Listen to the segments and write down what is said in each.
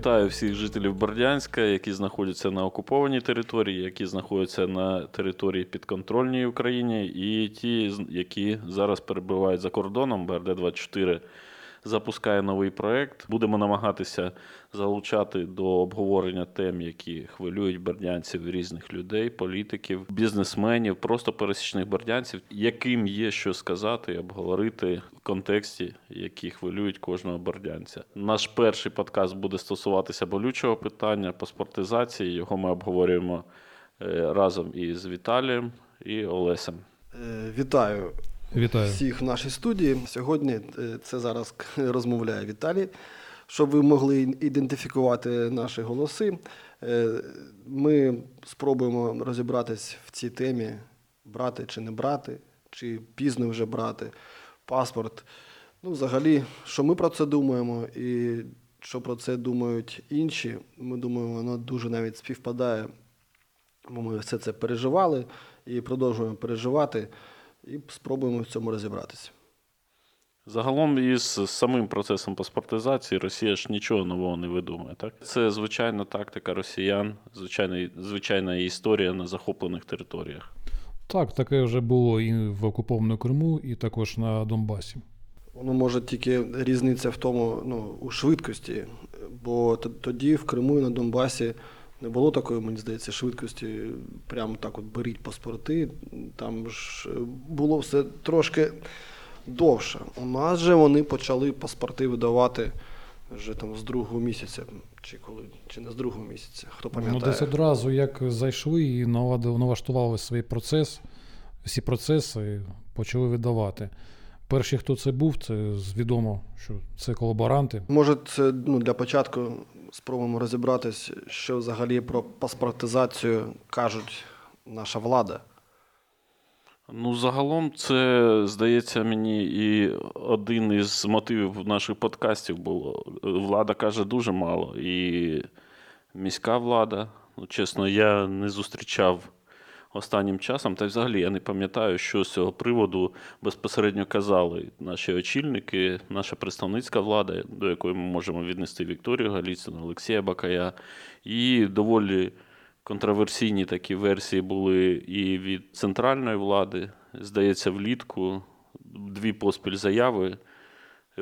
вітаю всіх жителів Бердянська, які знаходяться на окупованій території, які знаходяться на території підконтрольній Україні, і ті, які зараз перебувають за кордоном. БРД-24 запускає новий проект. Будемо намагатися залучати до обговорення тем, які хвилюють бердянців, різних людей, політиків, бізнесменів, просто пересічних бердянців, яким є що сказати і обговорити в контексті, які хвилюють кожного бердянця. Наш перший подкаст буде стосуватися болючого питання паспортизації. Його ми обговорюємо е, разом із Віталієм і Олесем. Е, Вітаю Вітаю. всіх в нашій студії. Сьогодні е, це зараз розмовляє Віталій. Щоб ви могли ідентифікувати наші голоси, е, ми спробуємо розібратись в цій темі, брати чи не брати, чи пізно вже брати паспорт. Ну, взагалі, що ми про це думаємо, і що про це думають інші. Ми думаємо, воно дуже навіть співпадає. Бо ми все це переживали і продовжуємо переживати, і спробуємо в цьому розібратися. Загалом із самим процесом паспортизації Росія ж нічого нового не видумує. Так це звичайна тактика росіян, звичайна, звичайна історія на захоплених територіях. Так, таке вже було і в окупованому Криму, і також на Донбасі. Воно може тільки різниця в тому, ну, у швидкості, бо тоді в Криму і на Донбасі не було такої, мені здається, швидкості. Прямо так от беріть паспорти. Там ж е, було все трошки довше. У нас же вони почали паспорти видавати вже там з другого місяця, чи коли, чи не з другого місяця. Хто пам'ятає? Ну, десь одразу, як зайшли і налаштували свій процес, всі процеси почали видавати. Перші, хто це був, це відомо, що це колаборанти. Може, це ну, для початку спробуємо розібратись, що взагалі про паспортизацію кажуть наша влада. Ну, загалом, це здається мені і один із мотивів наших подкастів було. Влада каже дуже мало. І міська влада, ну, чесно, я не зустрічав останнім часом, та й взагалі я не пам'ятаю, що з цього приводу безпосередньо казали наші очільники, наша представницька влада, до якої ми можемо віднести Вікторію Галіцину, Олексія Бакая, і доволі контроверсійні такі версії були і від центральної влади. Здається, влітку дві поспіль заяви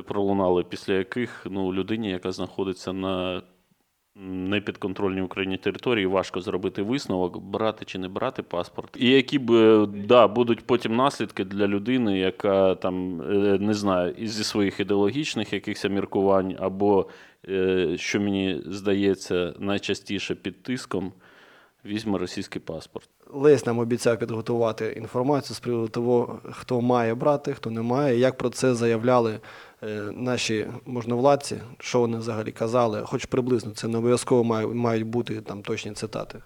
пролунали, після яких ну, людині, яка знаходиться на непідконтрольній Україні території, важко зробити висновок, брати чи не брати паспорт. І які б е, да, будуть потім наслідки для людини, яка там е, не знаю, із-зі своїх ідеологічних якихось міркувань, або, е, що мені здається, найчастіше під тиском, візьме російський паспорт. Лесь нам обіцяв підготувати інформацію з приводу того, хто має брати, хто не має, як про це заявляли е, наші можновладці, що вони взагалі казали, хоч приблизно це не обов'язково мають бути там точні цитати.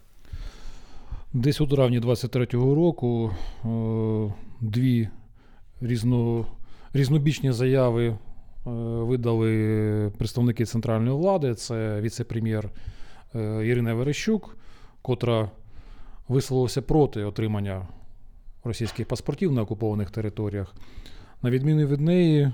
Десь у травні 23-го року е, дві різно, різнобічні заяви е, видали представники центральної влади. Це віце-прем'єр Ірина Верещук, котра висловилася проти отримання російських паспортів на окупованих територіях. На відміну від неї, е,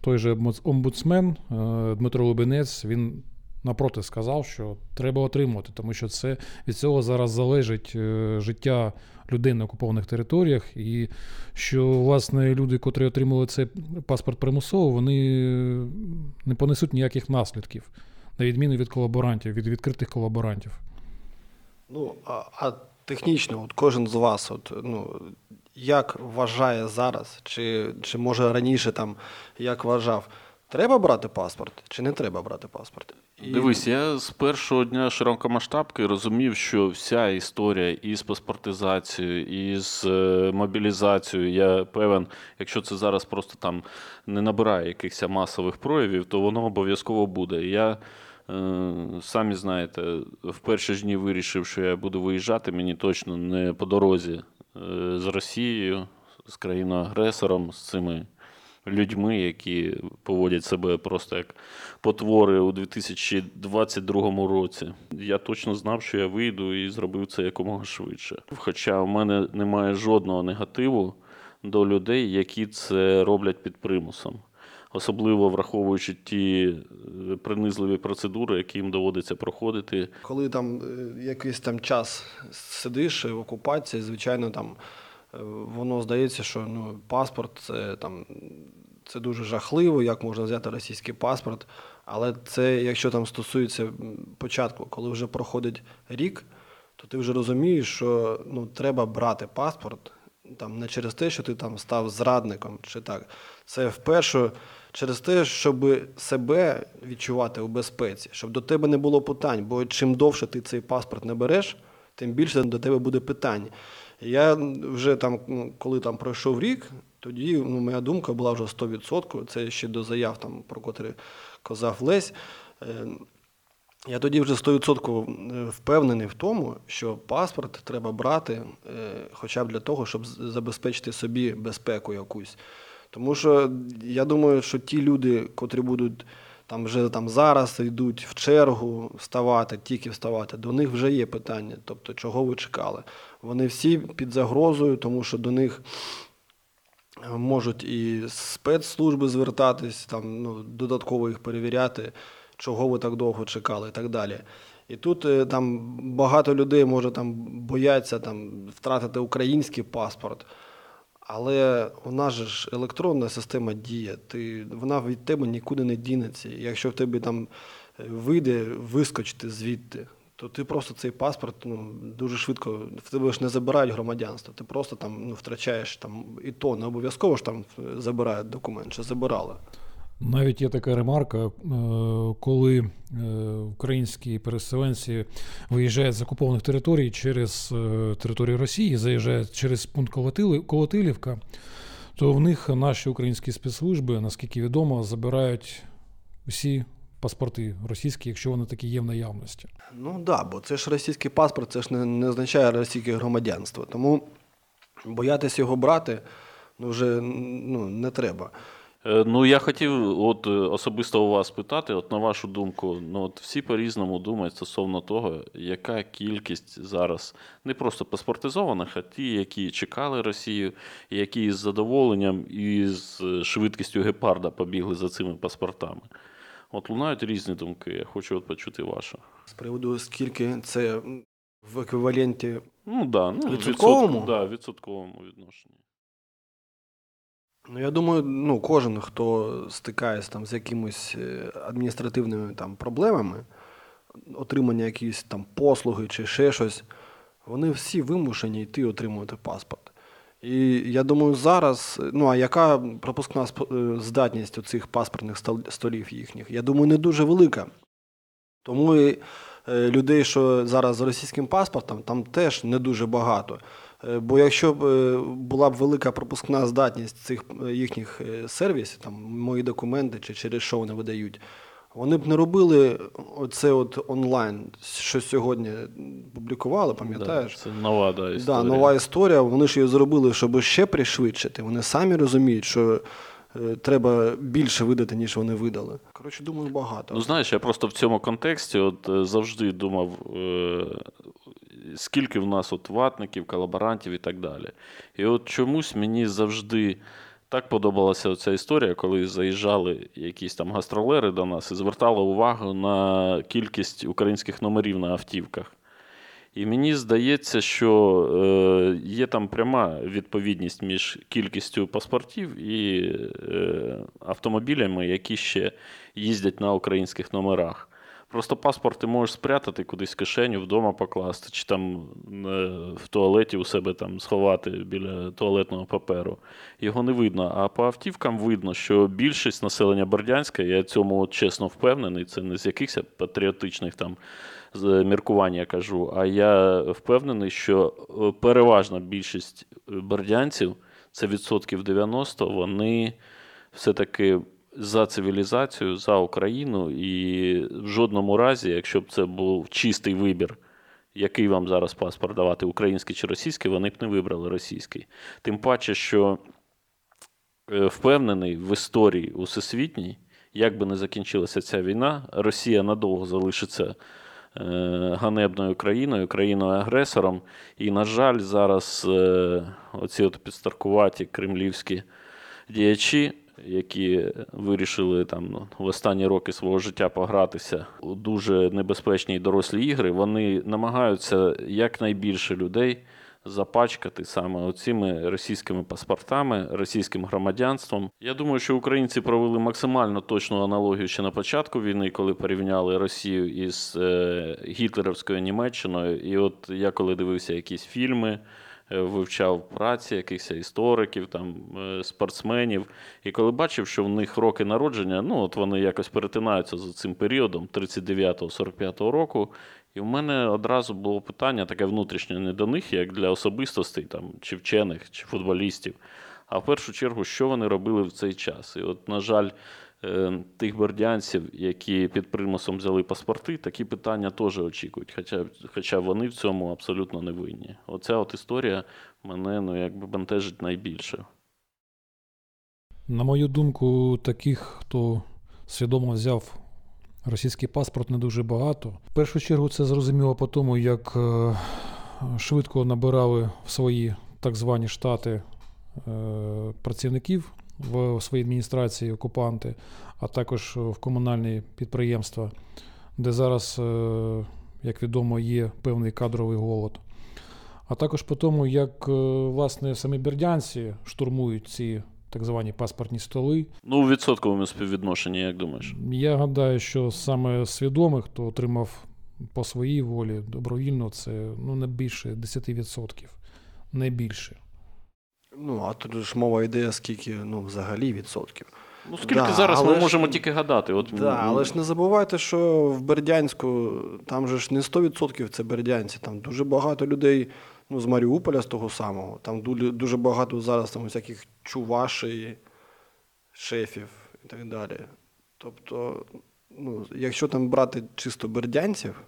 той же омбудс- омбудсмен е, Дмитро Лубенець він напроти сказав, що треба отримувати, тому що це від цього зараз залежить е, життя людей на окупованих територіях, і що власне люди, котрі отримали цей паспорт примусово, вони не понесуть ніяких наслідків, на відміну від колаборантів, від відкритих колаборантів. Ну, а, а технічно, от кожен з вас, от, ну, як вважає зараз, чи, чи може раніше там як вважав, треба брати паспорт, чи не треба брати паспорт? І- Дивись, я з першого дня широкомасштабки розумів, що вся історія із паспортизацією, із е, мобілізацією, я певен, якщо це зараз просто там не набирає якихось масових проявів, то воно обов'язково буде. Я самі знаєте, в перші ж дні вирішив, що я буду виїжджати, мені точно не по дорозі е, з Росією, з країною-агресором, з цими людьми, які поводять себе просто як потвори у 2022 році. Я точно знав, що я вийду і зробив це якомога швидше. Хоча в мене немає жодного негативу до людей, які це роблять під примусом. Особливо враховуючи ті е, принизливі процедури, які їм доводиться проходити. Коли там е, якийсь там час сидиш в окупації, звичайно, там е, воно здається, що ну, паспорт це там. Це дуже жахливо, як можна взяти російський паспорт. Але це, якщо там стосується початку, коли вже проходить рік, то ти вже розумієш, що ну, треба брати паспорт там, не через те, що ти там став зрадником чи так. Це вперше через те, щоб себе відчувати у безпеці, щоб до тебе не було питань. Бо чим довше ти цей паспорт не береш, тим більше до тебе буде питань. Я вже там, ну, коли там пройшов рік, тоді ну, моя думка була вже 100%. Це ще до заяв, там, про котрі казав Лесь. Е, я тоді вже 100% впевнений в тому, що паспорт треба брати е, хоча б для того, щоб забезпечити собі безпеку якусь. Тому що я думаю, що ті люди, котрі будуть там вже там зараз йдуть в чергу вставати, тільки вставати, до них вже є питання. Тобто, чого ви чекали? Вони всі під загрозою, тому що до них можуть і спецслужби звертатись, там, ну, додатково їх перевіряти, чого ви так довго чекали і так далі. І тут е, там багато людей може там бояться там, втратити український паспорт. Але же ж електронна система діє. Ти, вона від тебе нікуди не дінеться. Якщо в тебе там е, вийде вискочити звідти, то ти просто цей паспорт ну, дуже швидко в тебе ж не забирають громадянство. Ти просто там ну, втрачаєш там і то не обов'язково ж там е, забирають документ, що забирали. Навіть є така ремарка, е, коли е, українські переселенці виїжджають з окупованих територій через е, територію Росії, заїжджають через пункт Колотилівка, то в них наші українські спецслужби, наскільки відомо, забирають усі паспорти російські, якщо вони такі є в наявності. Ну так, да, бо це ж російський паспорт, це ж не, не означає російське громадянство. Тому боятись його брати ну, вже ну, не треба. Е, Ну, я хотів от е, особисто у вас питати, от на вашу думку, ну от всі по-різному думають стосовно того, яка кількість зараз не просто паспортизованих, а ті, які чекали Росію, які з задоволенням і з е, швидкістю гепарда побігли за цими паспортами. От лунають різні думки. Я хочу от почути вашу. З приводу скільки це в еквіваленті Ну да, ну Відсотковому? відсотку- да, відсотковому відношенні. Ну, я думаю, ну, кожен, хто стикається там з якимись е, адміністративними там проблемами, отримання якісь там послуги чи ще щось, вони всі вимушені йти отримувати паспорт. І я думаю, зараз, ну а яка пропускна е, здатність у цих паспортних столів їхніх? Я думаю, не дуже велика. Тому і е, людей, що зараз з російським паспортом, там теж не дуже багато. Е, Бо якщо б е, була б велика пропускна здатність цих е, їхніх сервісів, там мої документи чи через що вони видають, вони б не робили оце от онлайн, що сьогодні публікували, пам'ятаєш? Да, це нова да, історія. Да, нова історія. Вони ж її зробили, щоб ще пришвидшити. Вони самі розуміють, що треба більше видати, ніж вони видали. Коротше, думаю, багато. Ну, знаєш, я просто в цьому контексті от, завжди думав, скільки в нас от ватників, колаборантів і так далі. І от чомусь мені завжди так подобалася ця історія, коли заїжджали якісь там гастролери до нас і звертали увагу на кількість українських номерів на автівках. І мені здається, що е, є там пряма відповідність між кількістю паспортів і е, автомобілями, які ще їздять на українських номерах. Просто паспорт ти можеш спрятати кудись в кишеню, вдома покласти, чи там е, в туалеті у себе там сховати біля туалетного паперу. Його не видно. А по автівкам видно, що більшість населення Бердянська, я цьому чесно впевнений, це не з якихось патріотичних там міркувань я кажу, а я впевнений, що е, переважна більшість е, бердянців, це відсотків 90, вони все-таки за цивілізацію, за Україну, і в жодному разі, якщо б це був чистий вибір, який вам зараз паспорт давати, український чи російський, вони б не вибрали російський. Тим паче, що е, впевнений в історії усесвітній, як би не закінчилася ця війна, Росія надовго залишиться е, ганебною країною, країною-агресором. І, на жаль, зараз е, оці от підстаркуваті кремлівські діячі які вирішили там ну, в останні роки свого життя погратися у дуже небезпечні і дорослі ігри, вони намагаються якнайбільше людей запачкати саме оцими російськими паспортами, російським громадянством. Я думаю, що українці провели максимально точну аналогію ще на початку війни, коли порівняли Росію із е, гітлерівською Німеччиною. І от я коли дивився якісь фільми, вивчав праці якихось істориків, там, е, спортсменів, і коли бачив, що в них роки народження, ну от вони якось перетинаються з цим періодом 39-45 року. І в мене одразу було питання таке внутрішнє не до них, як для особистостей, там, чи вчених, чи футболістів. А в першу чергу, що вони робили в цей час? І от, на жаль, е, тих бердянців, які під примусом взяли паспорти, такі питання теж очікують. Хоча, хоча вони в цьому абсолютно не винні. Оця от історія мене ну, якби бентежить найбільше. На мою думку, таких, хто свідомо взяв російський паспорт, не дуже багато. В першу чергу це зрозуміло по тому, як е, швидко набирали в свої так звані штати е, працівників в своїй адміністрації окупанти, а також в комунальні підприємства, де зараз, е, як відомо, є певний кадровий голод. А також по тому, як е, власне самі бердянці штурмують ці так звані паспортні столи. Ну, у відсотковому співвідношенні, як думаєш? Я гадаю, що саме свідомих, хто отримав по своїй волі добровільно, це ну не більше 10%. Не більше. Ну, а тут ж мова йде, скільки ну, взагалі відсотків. Ну, скільки Да, зараз ми ж- можемо тільки гадати. От, Да, але ж не забувайте, що в Бердянську там же ж не 100% це бердянці, там дуже багато людей ну, з Маріуполя, з того самого. Там дуже, багато зараз там всяких чувашей, шефів і так далі. Тобто, ну, якщо там брати чисто бердянців,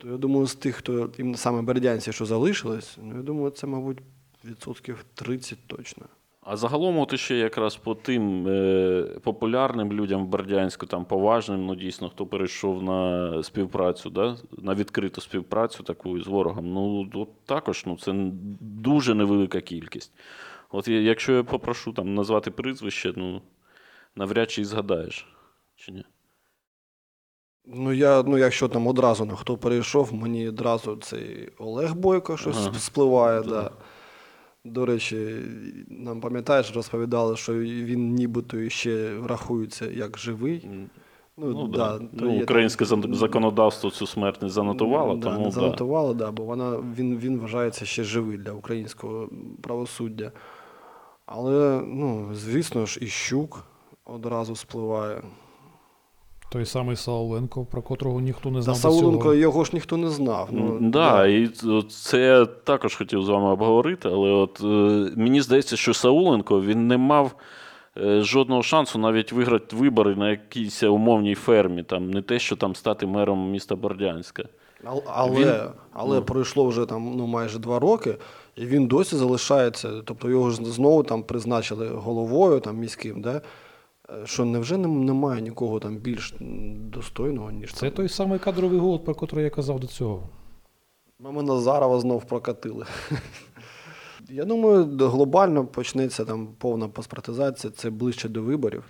то я думаю, з тих, хто саме бердянці, що залишились, ну я думаю, це, мабуть, відсотків 30 точно. А загалом, от ще якраз по тим е, популярним людям в Бердянську, там поважним, ну дійсно, хто перейшов на співпрацю, да? на відкриту співпрацю таку з ворогом, ну от також ну, це дуже невелика кількість. От якщо я попрошу там назвати прізвище, ну навряд чи згадаєш. Чи ні? Ну, я, ну, якщо там одразу на хто перейшов, мені одразу цей Олег Бойко щось Ага. спливає. Так. Да. До речі, нам пам'ятаєш, розповідали, що він нібито ще рахується як живий. Ну, Ну, да, да. ну, є українське там- законодавство цю смерть не занотувало, да, тому не да. да, бо вона, він, він вважається ще живий для українського правосуддя. Але, ну, звісно ж, і Щук одразу спливає. Той самий Сауленко, про котрого ніхто не знав. до Сауленко цього. його ж ніхто не знав. Ну, Ну, да, і це я також хотів з вами обговорити, але от е, мені здається, що Сауленко він не мав е, жодного шансу навіть виграти вибори на якійсь умовній фермі, там не те, що там стати мером міста Бердянська. Ал- Але, Він- але ну. пройшло вже там ну, майже два роки, і він досі залишається. Тобто його ж знову там призначили головою там, міським, да? Що невже нем- немає нікого там більш достойного, ніж Це там? той самий кадровий голод, про котрий я казав до цього. Мама Назарова знов прокатили. Я думаю, глобально почнеться там повна паспортизація, це ближче до виборів.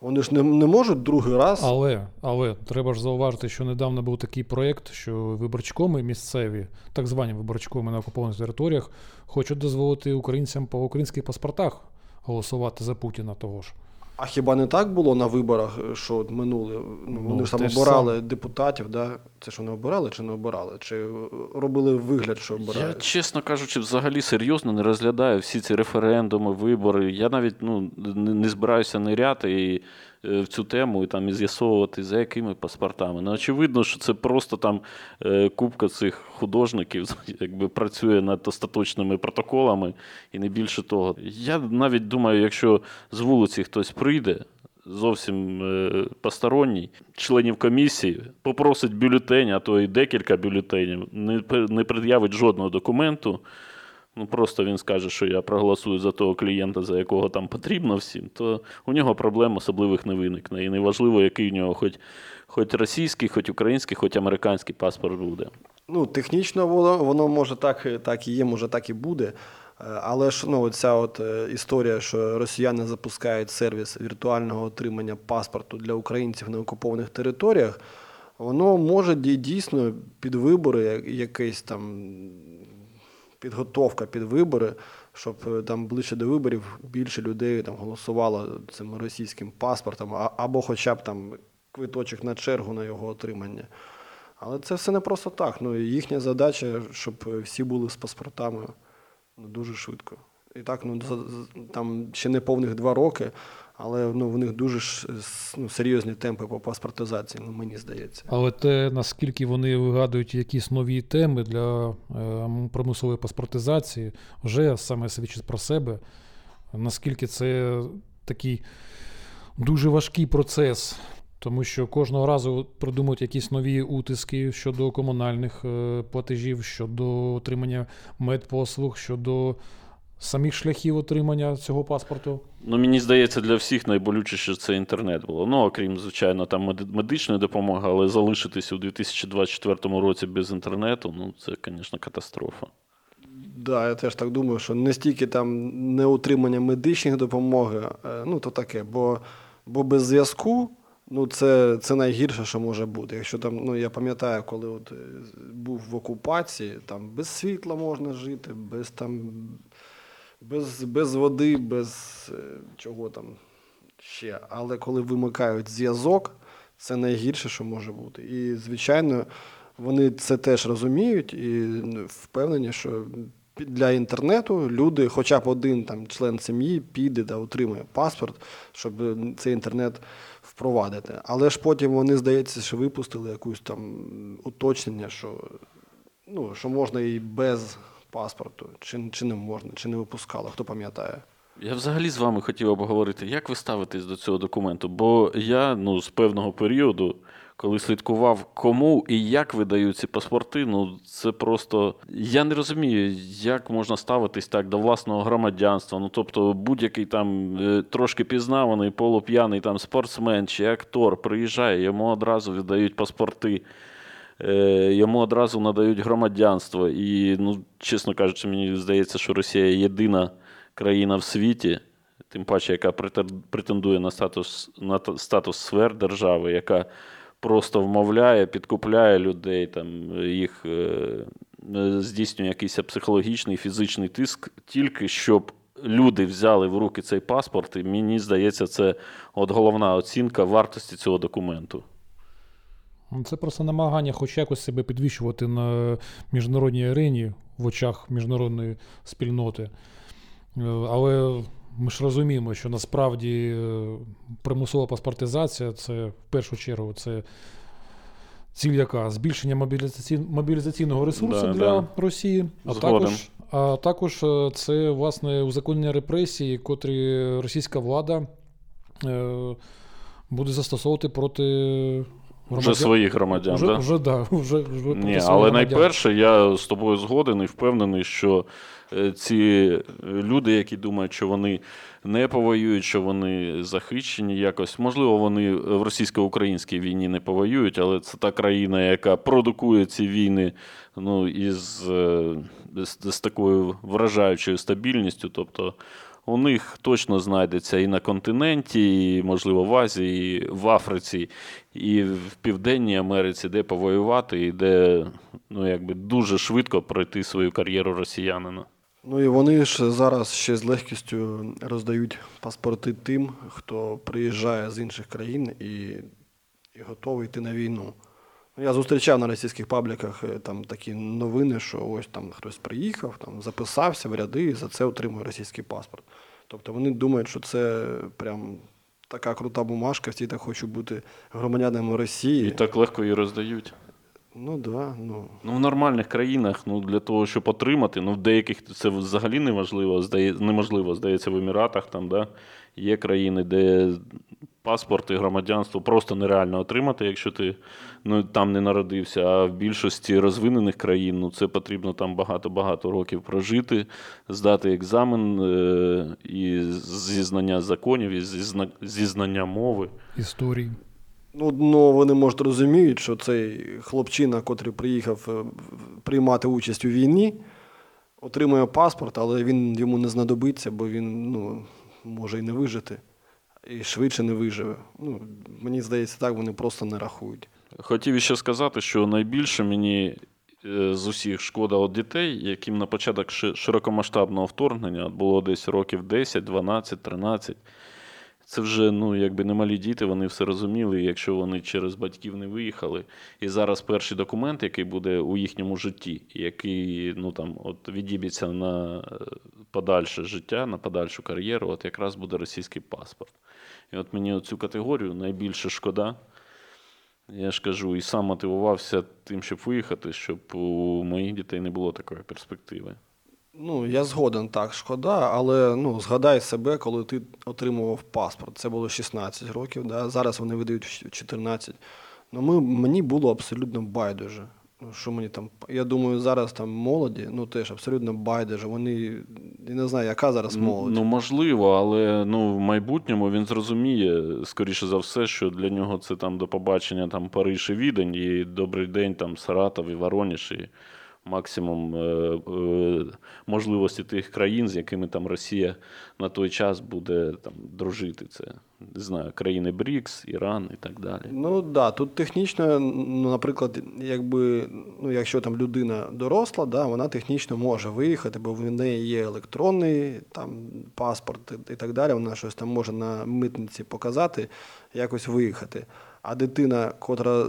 Вони ж не, не можуть другий раз. Але, але треба ж зауважити, що недавно був такий проєкт, що виборчкоми місцеві, так звані виборчкоми на окупованих територіях, хочуть дозволити українцям по українських паспортах голосувати за Путіна того ж. А хіба не так було на виборах, е, що от минули? Ну, Ну, вони ж там обирали сам. депутатів, да? це що не обирали чи не обирали? Чи е, робили вигляд, що Я, чесно кажучи, взагалі серйозно не розглядаю всі ці референдуми, вибори. Я навіть ну, не, не збираюся ниряти і, в цю тему і там і з'ясовувати, за якими паспортами. Ну, очевидно, що це просто там е, купка цих художників якби працює над остаточними протоколами і не більше того. Я навіть думаю, якщо з вулиці хтось прийде. Зовсім е, посторонній, членів комісії, попросить бюлетень, а то і декілька бюлетенів, не пред'явить жодного документу. Ну просто він скаже, що я проголосую за того клієнта, за якого там потрібно всім, то у нього проблем особливих не виникне. І неважливо, який у нього хоч, хоч російський, хоч український, хоч американський паспорт буде. Ну, технічно воно, воно може так, так і є, може так і буде. Але ж ну, ця от е, історія, що росіяни запускають сервіс віртуального отримання паспорту для українців на окупованих територіях, воно може дійсно під вибори, якийсь там підготовка під вибори, щоб е, там ближче до виборів більше людей там голосувало цим російським паспортом, або хоча б там квиточок на чергу на його отримання. Але це все не просто так. Ну, їхня задача, щоб е, всі були з паспортами ну, дуже швидко. І так, ну, там ще не повних два роки, але ну, в них дуже ж, ну, серйозні темпи по паспортизації, ну, мені здається. Але те, наскільки вони вигадують якісь нові теми для е, примусової паспортизації, вже саме свідчить про себе, наскільки це такий дуже важкий процес. Тому що кожного разу придумують якісь нові утиски щодо комунальних е, платежів, щодо отримання медпослуг, щодо самих шляхів отримання цього паспорту. Ну, мені здається, для всіх найболючіше це інтернет було. Ну, окрім, звичайно, там меди- медичної допомоги, але залишитися у 2024 році без інтернету, ну, це, звісно, катастрофа. Да, я теж так думаю, що не стільки там неутримання медичних допомоги, е, ну то таке, бо, бо без зв'язку. Ну, це, це найгірше, що може бути. Якщо там, ну я пам'ятаю, коли от е, був в окупації, там без світла можна жити, без там без, без води, без е, чого там ще. Але коли вимикають зв'язок, це найгірше, що може бути. І, звичайно, вони це теж розуміють і впевнені, що для інтернету люди, хоча б один там член сім'ї, піде та отримує паспорт, щоб е, цей інтернет впровадити. Але ж потім вони, здається, що випустили якусь там уточнення, що, ну, що можна і без паспорту, чи, чи не можна, чи не випускало, хто пам'ятає. Я взагалі з вами хотів обговорити, як ви ставитесь до цього документу? Бо я ну, з певного періоду, коли слідкував, кому і як видають ці паспорти, ну це просто. Я не розумію, як можна ставитись так до власного громадянства. Ну, тобто, будь-який там е, трошки пізнаваний, полуп'яний там спортсмен чи актор приїжджає, йому одразу віддають паспорти. Е, Йому одразу надають громадянство. І, ну, чесно кажучи, мені здається, що Росія єдина країна в світі, тим паче, яка претен- претендує на статус, на та- статус сфер держави, яка просто вмовляє, підкупляє людей, там, їх е, здійснює якийсь психологічний, фізичний тиск, тільки щоб люди взяли в руки цей паспорт. І мені здається, це от головна оцінка вартості цього документу. Ну, Це просто намагання хоч якось себе підвищувати на міжнародній арені в очах міжнародної спільноти. Е, Але ми ж розуміємо, що насправді е, примусова паспортизація це в першу чергу це ціль яка? Збільшення мобілізаці- мобілізаційного ресурсу Да, для да. Росії, а також, а також е, це власне узаконення репресії, котрі російська влада буде застосовувати проти Вже своїх громадян. Вже, да? вже, да, вже, вже Ні, але громадян. найперше, я з тобою згоден і впевнений, що е, ці люди, які думають, що вони не повоюють, що вони захищені якось, можливо, вони в російсько-українській війні не повоюють, але це та країна, яка продукує ці війни ну, із, е, з, з такою вражаючою стабільністю. Тобто у них точно знайдеться і на континенті, і, можливо, в Азії, і в Африці, і в Південній Америці, де повоювати, і де ну, якби, дуже швидко пройти свою кар'єру росіянина. Ну і вони ж зараз ще з легкістю роздають паспорти тим, хто приїжджає з інших країн і, і готовий йти на війну. Я зустрічав на російських пабліках е, там такі новини, що ось там хтось приїхав, там записався в ряди і за це отримує російський паспорт. Тобто вони думають, що це прям така крута бумажка, всі так хочуть бути громадянами Росії. І так легко її роздають. Ну да, ну. Ну, в нормальних країнах, ну, для того, щоб отримати, ну, в деяких це взагалі неможливо, здає, неможливо, здається, в Еміратах там, да, є країни, де паспорт і громадянство просто нереально отримати, якщо ти ну, там не народився. А в більшості розвинених країн ну, це потрібно там багато-багато років прожити, здати екзамен е- і зі знання законів, і зі, зна- зі знання мови. історії. Ну, ну, вони можуть розуміють, що цей хлопчина, котрий приїхав е, приймати участь у війні, отримує паспорт, але він йому не знадобиться, бо він ну, може і не вижити, і швидше не виживе. Ну, мені здається, так вони просто не рахують. Хотів іще сказати, що найбільше мені е, з усіх шкода от дітей, яким на початок широкомасштабного вторгнення було десь років 10, 12, 13. Це вже ну, якби не малі діти, вони все розуміли, і якщо вони через батьків не виїхали. І зараз перший документ, який буде у їхньому житті, який ну, там, от, відіб'ється на е, подальше життя, на подальшу кар'єру, от якраз буде російський паспорт. І от мені цю категорію найбільше шкода. Я ж кажу, і сам мотивувався тим, щоб виїхати, щоб у моїх дітей не було такої перспективи. Ну, я згоден, так, шкода, але ну, згадай себе, коли ти отримував паспорт. Це було 16 років, да? зараз вони видають 14. Ну, ми, мені було абсолютно байдуже. Ну, що мені там, я думаю, зараз там молоді, ну теж абсолютно байдуже. Вони, я не знаю, яка зараз молодь. Ну, можливо, але ну, в майбутньому він зрозуміє, скоріше за все, що для нього це там до побачення там, Париж і Відень, і добрий день там Саратов і Вороніж, і максимум е, е, можливості тих країн, з якими там Росія на той час буде там, дружити. Це не знаю, країни БРІКС, Іран і так далі. Ну да, тут технічно, ну, наприклад, якби, ну, якщо там людина доросла, да, вона технічно може виїхати, бо в неї є електронний там, паспорт і так далі, вона щось там може на митниці показати, якось виїхати. А дитина, котра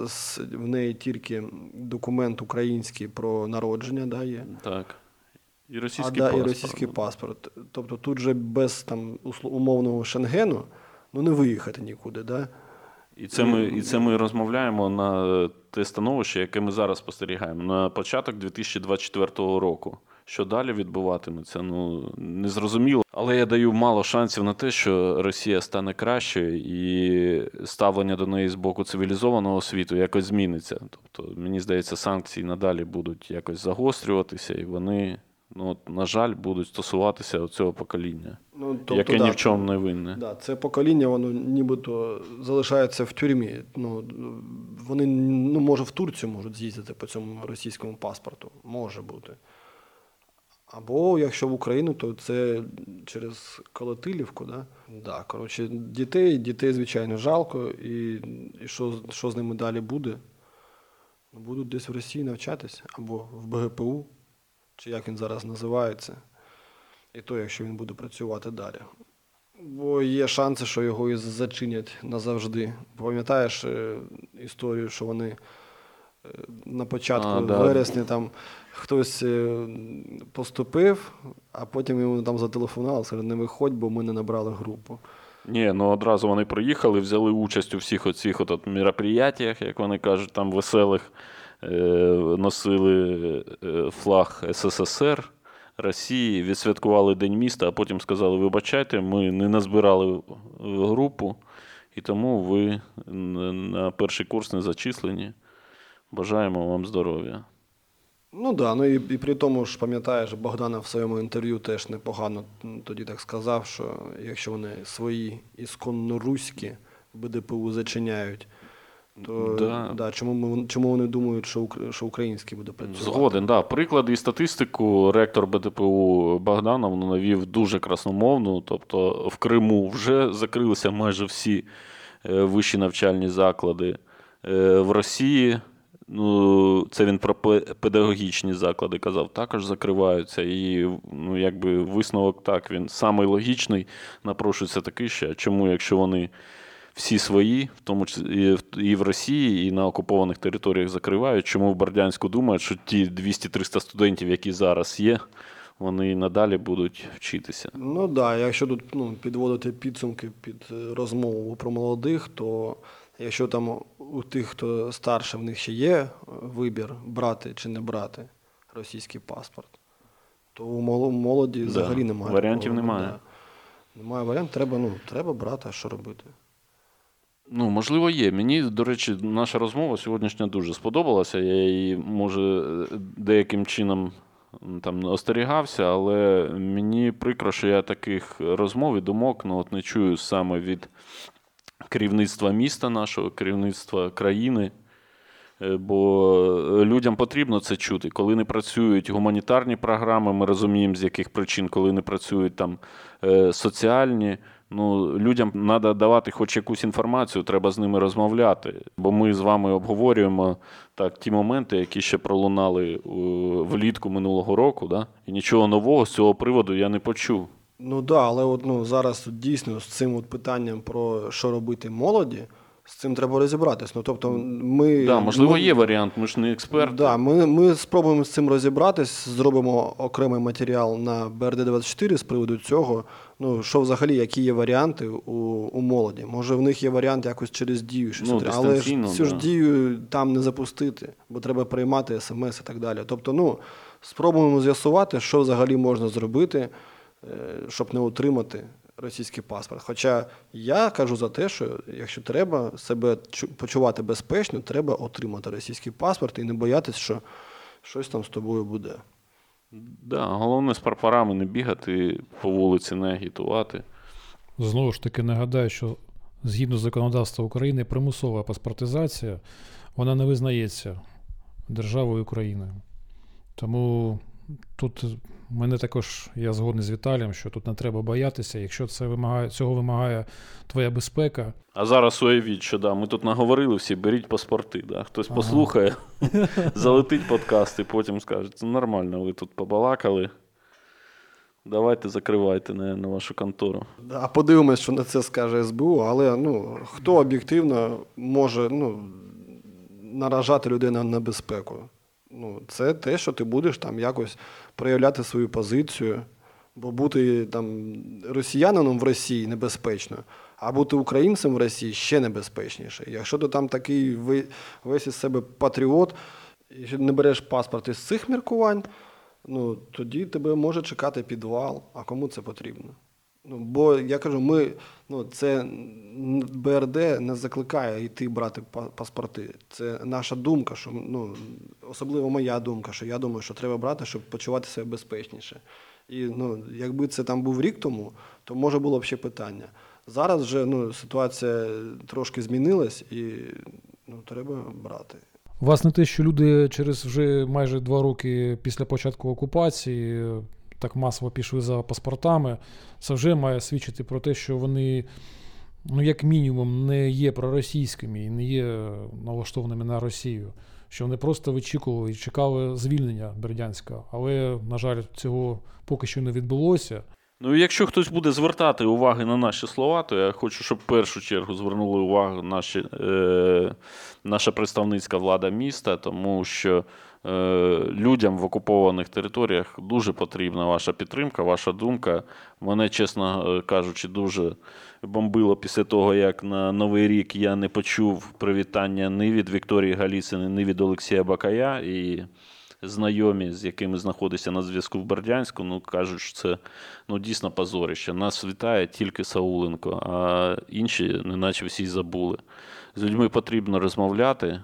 в неї тільки документ український про народження, да, є. Так. І А, російський да, паспорт. і російський паспорт. Тобто тут же без там, умовного Шенгену ну, не виїхати нікуди. Да? І це ми, і це ми розмовляємо на те становище, яке ми зараз спостерігаємо. На початок 2024 року. Що далі відбуватиметься, ну незрозуміло. Але я даю мало шансів на те, що Росія стане кращою і ставлення до неї з боку цивілізованого світу якось зміниться. Тобто, мені здається, санкції надалі будуть якось загострюватися, і вони, ну, от, на жаль, будуть стосуватися цього покоління, Ну, тобто, яке да, ні в чому не винне. Да, це покоління, воно нібито залишається в тюрмі. Ну, вони, ну, може, в Турцію можуть з'їздити по цьому російському паспорту. Може бути. Або якщо в Україну, то це через Колотилівку. Да? Да, коротше, дітей, дітей, звичайно, жалко. І, і що, що з ними далі буде? Ну, Будуть десь в Росії навчатись, або в БГПУ, чи як він зараз називається. І то, якщо він буде працювати далі. Бо є шанси, що його і зачинять назавжди. Пам'ятаєш е, історію, що вони е, на початку А, да. вересня там хтось е, поступив, а потім йому там зателефонували, сказали, не виходь, бо ми не набрали групу. Ні, ну одразу вони приїхали, взяли участь у всіх оцих от, от як вони кажуть, там веселих е, носили е, флаг СССР Росії, відсвяткували День міста, а потім сказали: вибачайте, ми не назбирали групу, і тому ви на перший курс не зачислені. Бажаємо вам здоров'я. Ну да, ну і, і при тому ж пам'ятаєш, Богдана в своєму інтерв'ю теж непогано тоді так сказав, що якщо вони свої ісконно руські БДПУ зачиняють, то Да. да. чому, ми, чому вони думають, що, що український буде працювати? Згоден, да. Приклади і статистику ректор БДПУ Богданов навів дуже красномовну. Тобто в Криму вже закрилися майже всі е, вищі навчальні заклади. Е, В Росії, ну, це він про педагогічні заклади казав, також закриваються. І ну, якби висновок так, він самий логічний. Напрошується такий ще. Чому, якщо вони всі свої, в тому числі і в- Росії, і на окупованих територіях закривають. Чому в Бердянську думають, що ті 200-300 студентів, які зараз є, вони надалі будуть вчитися. Ну так, да, якщо тут ну, підводити підсумки під е, розмову про молодих, то якщо там у тих, хто старше, в них ще є е, вибір брати чи не брати російський паспорт, то у молоді Да, взагалі немає. варіантів такого, немає. да. Немає варіантів, треба, ну, треба брати, а що робити? Ну, можливо, є. Мені, до речі, наша розмова сьогоднішня дуже сподобалася. Я її, може, деяким чином там остерігався, але мені прикро, що я таких розмов і думок ну, от не чую саме від керівництва міста нашого, керівництва країни. Е, Бо е, людям потрібно це чути. Коли не працюють гуманітарні програми, ми розуміємо, з яких причин, коли не працюють там е, соціальні. Ну, людям треба давати хоч якусь інформацію, треба з ними розмовляти. Бо ми з вами обговорюємо так, ті моменти, які ще пролунали влітку минулого року, да? і нічого нового з цього приводу я не почув. Ну да, але от, ну, зараз дійсно з цим от питанням про що робити молоді, з цим треба розібратись. Ну, тобто, ми, Да, можливо, ми- є варіант, ми ж не експерти. Да, ми, ми спробуємо з цим розібратись, зробимо окремий матеріал на БРД-24 з приводу цього. Ну, що взагалі, які є варіанти у, у молоді? Може, в них є варіант якось через дію щось, Ну, але ж цю ж да. дію там не запустити, бо треба приймати смс і так далі. Тобто, ну, спробуємо з'ясувати, що взагалі можна зробити, щоб не отримати російський паспорт. Хоча я кажу за те, що якщо треба себе почувати безпечно, треба отримати російський паспорт і не боятися, що щось там з тобою буде. Да, головне з прапорами не бігати по вулиці, не агітувати. Знову ж таки нагадаю, що згідно з законодавства України примусова паспортизація вона не визнається державою Україною. Тому тут мене також я згодний з Віталієм, що тут не треба боятися. Якщо це вимагає, цього вимагає твоя безпека, А зараз уявіть, що да, ми тут наговорили всі, беріть паспорти. Да? Хтось Ага. послухає, залетить подкаст і потім скаже, це нормально, ви тут побалакали. Давайте закривайте на, на вашу контору. А подивимось, що на це скаже СБУ, але ну, хто об'єктивно може ну, наражати людей на небезпеку? Ну, це те, що ти будеш там якось проявляти свою позицію, бо бути там росіянином в Росії небезпечно, а бути українцем в Росії ще небезпечніше. Якщо ти там такий весь із себе патріот, і не береш паспорт із цих міркувань, ну, тоді тебе може чекати підвал. А кому це потрібно? Ну, бо я кажу, ми, ну, це БРД не закликає йти брати паспорти. Це наша думка, що ну, особливо моя думка, що я думаю, що треба брати, щоб почувати себе безпечніше. І ну, якби це там був рік тому, то може було б ще питання. Зараз вже ну, ситуація трошки змінилась і ну, треба брати. Власне, те, що люди через вже майже два роки після початку окупації так масово пішли за паспортами, це вже має свідчити про те, що вони, ну, як мінімум, не є проросійськими і не є налаштованими на Росію. Що вони просто вичікували і чекали звільнення Бердянська. Але, на жаль, цього поки що не відбулося. Ну, якщо хтось буде звертати уваги на наші слова, то я хочу, щоб в першу чергу звернули увагу наші, е, наша представницька влада міста, тому що людям в окупованих територіях дуже потрібна ваша підтримка, ваша думка. Мене, чесно е, кажучи, дуже бомбило після того, як на Новий рік я не почув привітання ні від Вікторії Галіцини, ні від Олексія Бакая. І знайомі, з якими знаходиться на зв'язку в Бердянську, ну кажуть, що це ну, дійсно позорище. Нас вітає тільки Сауленко, а інші, неначе всі забули. З людьми потрібно розмовляти.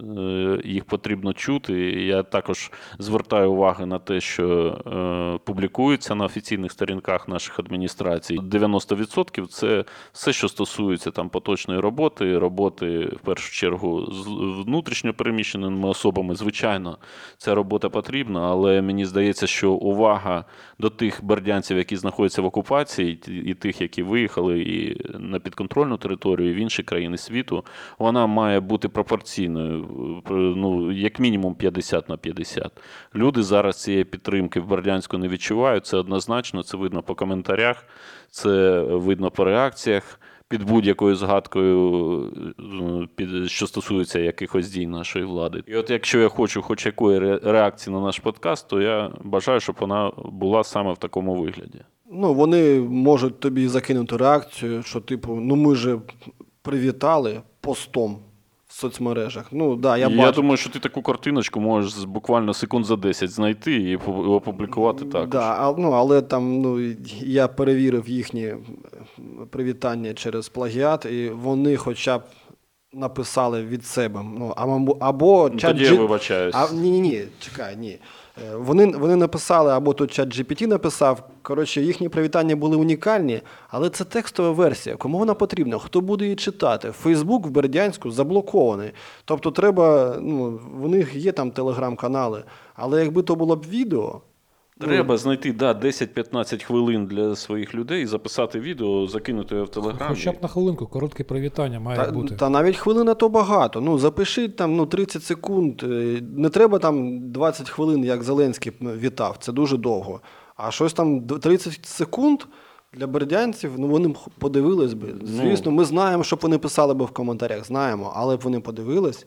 Е, Їх потрібно чути. Я також звертаю увагу на те, що е, публікується на офіційних сторінках наших адміністрацій. 90% це все, що стосується там поточної роботи, роботи в першу чергу з внутрішньо переміщеними особами. Звичайно, ця робота потрібна, але мені здається, що увага до тих бердянців, які знаходяться в окупації, і тих, які виїхали і на підконтрольну територію, і в інші країни світу, вона має бути пропорційною. Ну, як мінімум 50 на 50. Люди зараз цієї підтримки в Бердянську не відчувають. Це однозначно, це видно по коментарях, це видно по реакціях. Під будь-якою згадкою, е, що стосується якихось дій нашої влади. І от якщо я хочу хоч якої реакції на наш подкаст, то я бажаю, щоб вона була саме в такому вигляді. Ну, вони можуть тобі закинути реакцію, що, типу, ну ми же привітали постом соцмережах. Ну, да, я Я, думаю, що ти таку картиночку можеш буквально секунд за 10 знайти і опублікувати також. Да, а, ну, але там ну, я перевірив їхні привітання через плагіат, і вони хоча б написали від себе. Ну, або, або Ну, чат Тоді я вибачаюсь. А ні, ні, ні, чекай, ні. Е, Вони, вони написали, або тут чат GPT написав. Коротше, їхні привітання були унікальні, але це текстова версія. Кому вона потрібна? Хто буде її читати? Фейсбук в Бердянську заблокований. Тобто, треба, ну, в них є там телеграм-канали, але якби то було б відео. Ну, Треба знайти да, 10-15 хвилин для своїх людей, записати відео, закинути його в Телеграм. Хоча б на хвилинку, коротке привітання має Та, бути. та навіть хвилина то багато. Ну, запишіть там ну, 30 секунд. Е, Не треба там 20 хвилин, як Зеленський вітав. Це дуже довго. А щось там д- 30 секунд для бердянців, ну вони б подивились би. Звісно, ми знаємо, щоб вони писали би в коментарях, знаємо, але б вони подивились,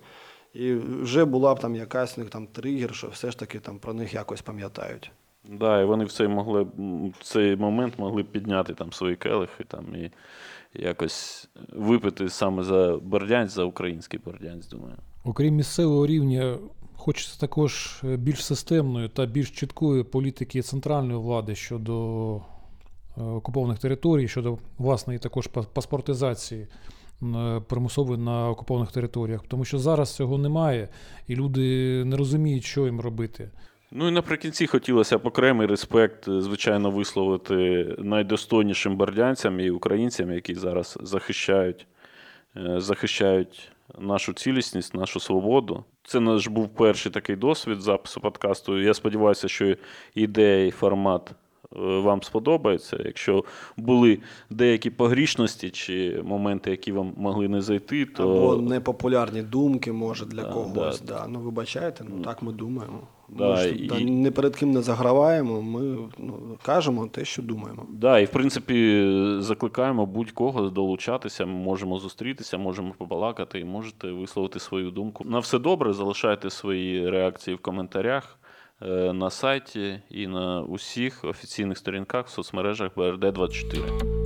і вже була б там якась у них там тригер, що все ж таки там про них якось пам'ятають. Да, і вони в цей, могли, в цей момент могли підняти там свої келихи там, і якось випити саме за Бердянськ, за український Бердянськ, думаю. Окрім місцевого рівня, хочеться також е, більш системної та більш чіткої політики центральної влади щодо е, окупованих територій, щодо власної також па- паспортизації е, примусової на окупованих територіях. Тому що зараз цього немає, і люди не розуміють, що їм робити. Ну і наприкінці хотілося б окремий респект, е, звичайно, висловити найдостойнішим бердянцям і українцям, які зараз захищають, е, захищають нашу цілісність, нашу свободу. Це наш був перший такий досвід запису подкасту. Я сподіваюся, що ідея і формат е, вам сподобається. Якщо були деякі погрішності чи моменти, які вам могли не зайти, то Або непопулярні думки, може, для Да, когось. да. Да. Ну, вибачайте, ну так ми думаємо. Да, ми ж і- не перед ким не заграваємо, ми ну, кажемо те, що думаємо. Да, і в принципі закликаємо будь-кого долучатися. Ми можемо зустрітися, можемо побалакати і можете висловити свою думку. На все добре, залишайте свої реакції в коментарях е, на сайті і на усіх офіційних сторінках в соцмережах БРД 24